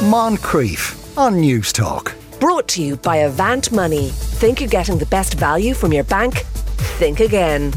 Moncrieff on News Talk. Brought to you by Avant Money. Think you're getting the best value from your bank? Think again.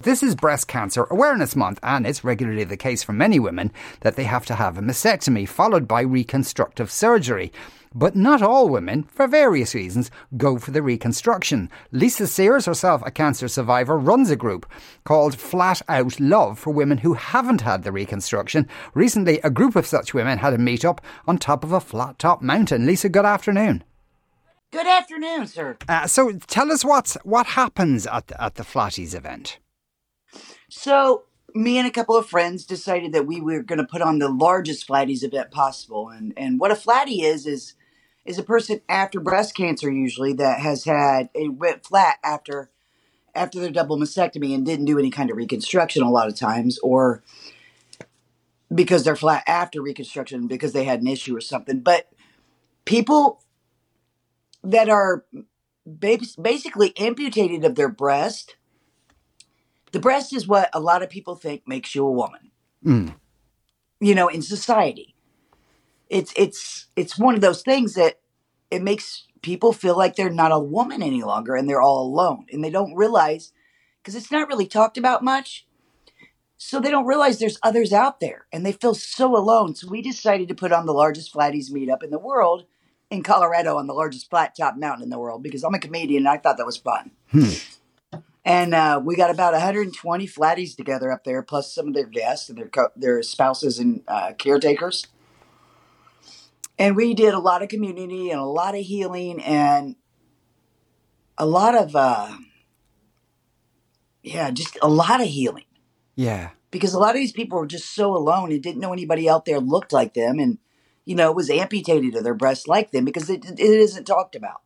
This is Breast Cancer Awareness Month, and it's regularly the case for many women that they have to have a mastectomy followed by reconstructive surgery. But not all women, for various reasons, go for the reconstruction. Lisa Sears, herself a cancer survivor, runs a group called Flat Out Love for women who haven't had the reconstruction. Recently, a group of such women had a meet up on top of a flat top mountain. Lisa, good afternoon. Good afternoon, sir. Uh, so tell us what's, what happens at the, at the Flatties event. So, me and a couple of friends decided that we were going to put on the largest flatties event possible. And and what a flatty is is is a person after breast cancer usually that has had it went flat after after their double mastectomy and didn't do any kind of reconstruction a lot of times or because they're flat after reconstruction because they had an issue or something. But people that are basically amputated of their breast the breast is what a lot of people think makes you a woman. Mm. You know, in society, it's it's it's one of those things that it makes people feel like they're not a woman any longer and they're all alone and they don't realize because it's not really talked about much. So they don't realize there's others out there and they feel so alone. So we decided to put on the largest flatties meetup in the world in Colorado on the largest flat top mountain in the world because I'm a comedian and I thought that was fun. Hmm. And uh, we got about 120 flatties together up there, plus some of their guests and their co- their spouses and uh, caretakers. And we did a lot of community and a lot of healing and a lot of, uh, yeah, just a lot of healing. Yeah. Because a lot of these people were just so alone and didn't know anybody out there looked like them and, you know, was amputated of their breasts like them because it, it isn't talked about.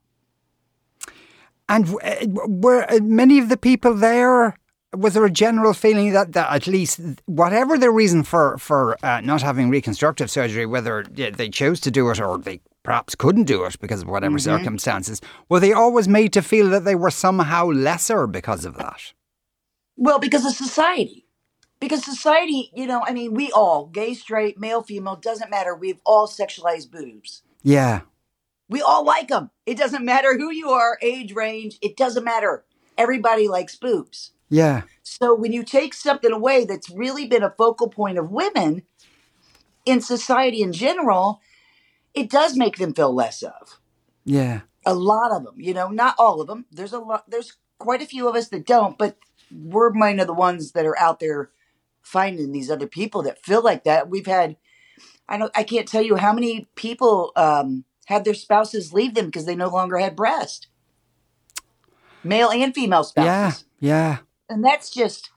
And uh, were uh, many of the people there? Was there a general feeling that, that at least whatever the reason for for uh, not having reconstructive surgery, whether they chose to do it or they perhaps couldn't do it because of whatever mm-hmm. circumstances, were they always made to feel that they were somehow lesser because of that? Well, because of society. Because society, you know, I mean, we all, gay, straight, male, female, doesn't matter. We've all sexualized boobs. Yeah. We all like them. It doesn't matter who you are, age range, it doesn't matter. Everybody likes boobs. Yeah. So when you take something away that's really been a focal point of women in society in general, it does make them feel less of. Yeah. A lot of them, you know, not all of them. There's a lot there's quite a few of us that don't, but we're one of the ones that are out there finding these other people that feel like that. We've had I don't I can't tell you how many people um had their spouses leave them because they no longer had breast. Male and female spouses. Yeah, yeah. And that's just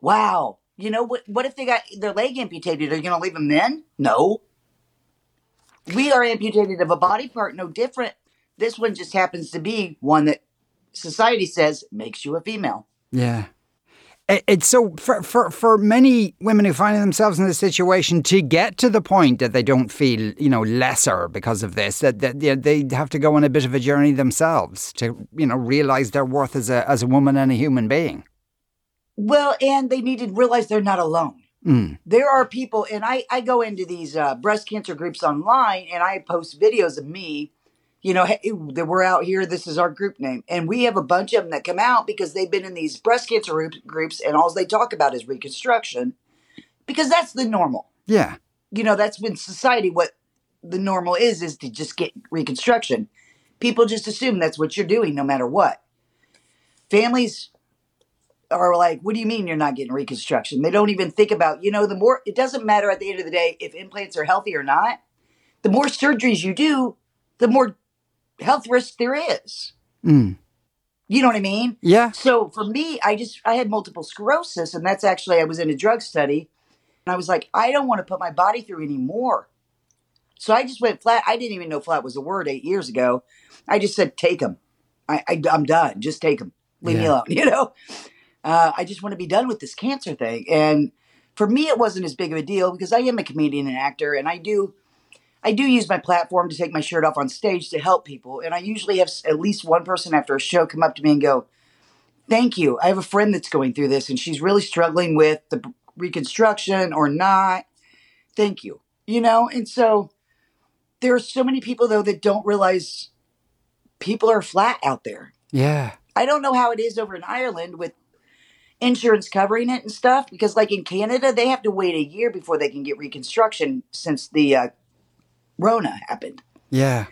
wow. You know what? What if they got their leg amputated? Are you going to leave them then? No. We are amputated of a body part, no different. This one just happens to be one that society says makes you a female. Yeah. It's so for, for for many women who find themselves in this situation to get to the point that they don't feel you know lesser because of this that, that they have to go on a bit of a journey themselves to you know realize their worth as a as a woman and a human being. Well, and they need to realize they're not alone. Mm. There are people, and I I go into these uh, breast cancer groups online, and I post videos of me you know, hey, we're out here. This is our group name. And we have a bunch of them that come out because they've been in these breast cancer groups and all they talk about is reconstruction because that's the normal. Yeah. You know, that's been society, what the normal is, is to just get reconstruction. People just assume that's what you're doing no matter what. Families are like, what do you mean you're not getting reconstruction? They don't even think about, you know, the more, it doesn't matter at the end of the day if implants are healthy or not. The more surgeries you do, the more health risk there is. Mm. You know what I mean? Yeah. So for me, I just I had multiple sclerosis, and that's actually I was in a drug study, and I was like, I don't want to put my body through anymore. So I just went flat. I didn't even know flat was a word eight years ago. I just said, take them. I, I am done. Just take them. Leave yeah. me alone. You know. Uh, I just want to be done with this cancer thing. And for me, it wasn't as big of a deal because I am a comedian and actor, and I do I do use my platform to take my shirt off on stage to help people. And I usually have at least one person after a show come up to me and go, Thank you. I have a friend that's going through this and she's really struggling with the reconstruction or not. Thank you. you know, and so there are so many people though that don't realize people are flat out there. Yeah. I don't know how it is over in Ireland with insurance covering it and stuff because like in Canada they have to wait a year before they can get reconstruction since the uh, Rona happened. Yeah.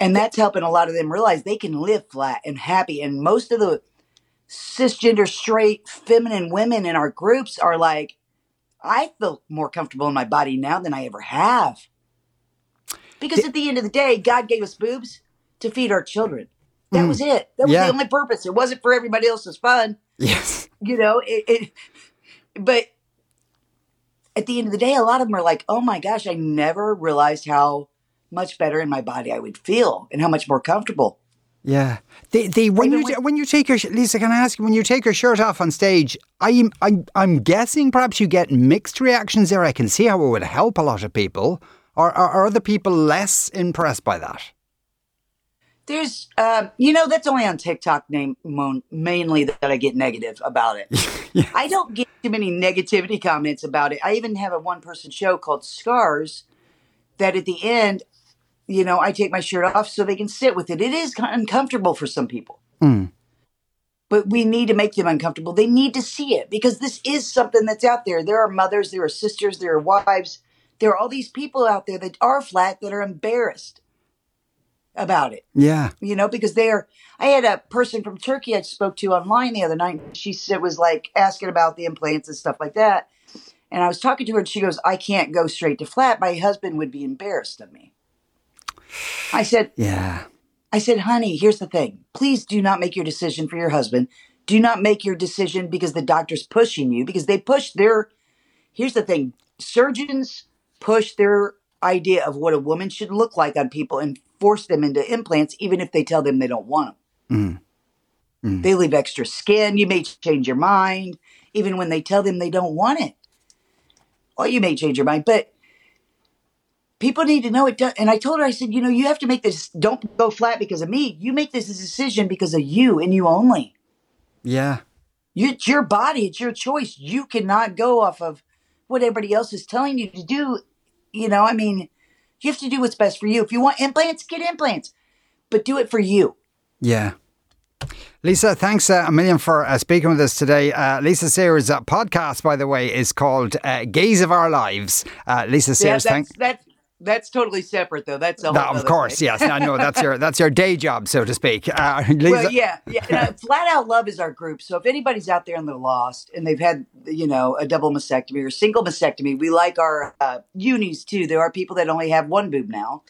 And that's helping a lot of them realize they can live flat and happy. And most of the cisgender, straight, feminine women in our groups are like, I feel more comfortable in my body now than I ever have. Because at the end of the day, God gave us boobs to feed our children. That mm. was it. That was Yeah. the only purpose. It wasn't for everybody else's fun. Yes. You know, it, it but at the end of the day, a lot of them are like, oh my gosh, I never realized how much better in my body I would feel and how much more comfortable. Yeah. The, the, when, Even you, when- when you take your, Lisa, can I ask you, when you take your shirt off on stage, I'm, I'm, I'm guessing perhaps you get mixed reactions there. I can see how it would help a lot of people. Or are, are other people less impressed by that? There's, um, you know, that's only on TikTok name mainly that I get negative about it. I don't get too many negativity comments about it. I even have a one person show called Scars that at the end, you know, I take my shirt off so they can sit with it. It is uncomfortable for some people. But we need to make them uncomfortable. They need to see it because this is something that's out there. There are mothers, there are sisters, there are wives, there are all these people out there that are flat that are embarrassed about it Yeah. you know, because they're. I had a person from Turkey I spoke to online the other night. She said was like asking about the implants and stuff like that, and I was talking to her, and she goes, "I can't go straight to flat. My husband would be embarrassed of me." I said, Yeah. I said, honey, here's the thing. Please do not make your decision for your husband. Do not make your decision because the doctor's pushing you, because they push their. Here's the thing surgeons push their idea of what a woman should look like on people and force them into implants, even if they tell them they don't want them. Mm. Mm. They leave extra skin. You may change your mind, even when they tell them they don't want it. Well, you may change your mind, but people need to know it does. And I told her, I said, you know, you have to make this, don't go flat because of me. You make this decision because of you and you only. Yeah. You, it's your body, it's your choice. You cannot go off of what everybody else is telling you to do. You know, I mean, you have to do what's best for you. If you want implants, get implants, but do it for you. Yeah. Lisa, thanks uh, a million for uh, speaking with us today. Uh, Lisa Sayers' uh, podcast, by the way, is called uh, Gaze of Our Lives. Uh, Lisa Yeah, Sayers, that's, thank. that's, that's totally separate, though. That's a whole That, of course, thing. yes. I know that's your that's your day job, so to speak. Uh, Well, yeah, yeah. Flat Out Love is our group. So if anybody's out there and they're lost and they've had, you know, a double mastectomy or single mastectomy, we like our uh, unis too. There are people that only have one boob now,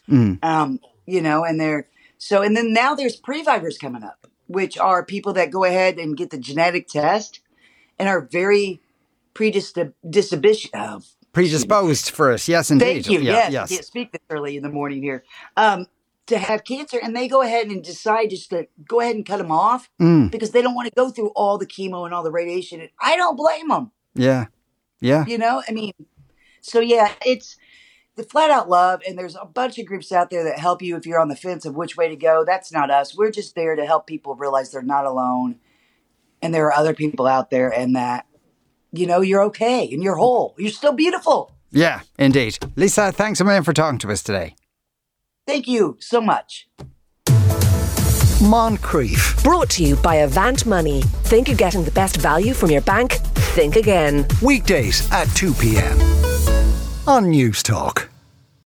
um, you know, and they're so. And then now there's previvors coming up, which are people that go ahead and get the genetic test and are very predisposition. Uh, predisposed for it. Yes, indeed. Thank you. Yeah, yes, yes. Can't speak this early in the morning here. Um, to have cancer, and they go ahead and decide just to go ahead and cut them off Mm. because they don't want to go through all the chemo and all the radiation. And I don't blame them. Yeah. Yeah. You know, I mean, so yeah, it's the flat out love, and there's a bunch of groups out there that help you if you're on the fence of which way to go. That's not us. We're just there to help people realize they're not alone, and there are other people out there, and that you know you're okay and you're whole. You're still beautiful. Yeah, indeed. Lisa, thanks a million for talking to us today. Thank you so much. Moncrieff. Brought to you by Avant Money. Think you're getting the best value from your bank? Think again. Weekdays at 2 p.m. on News Talk.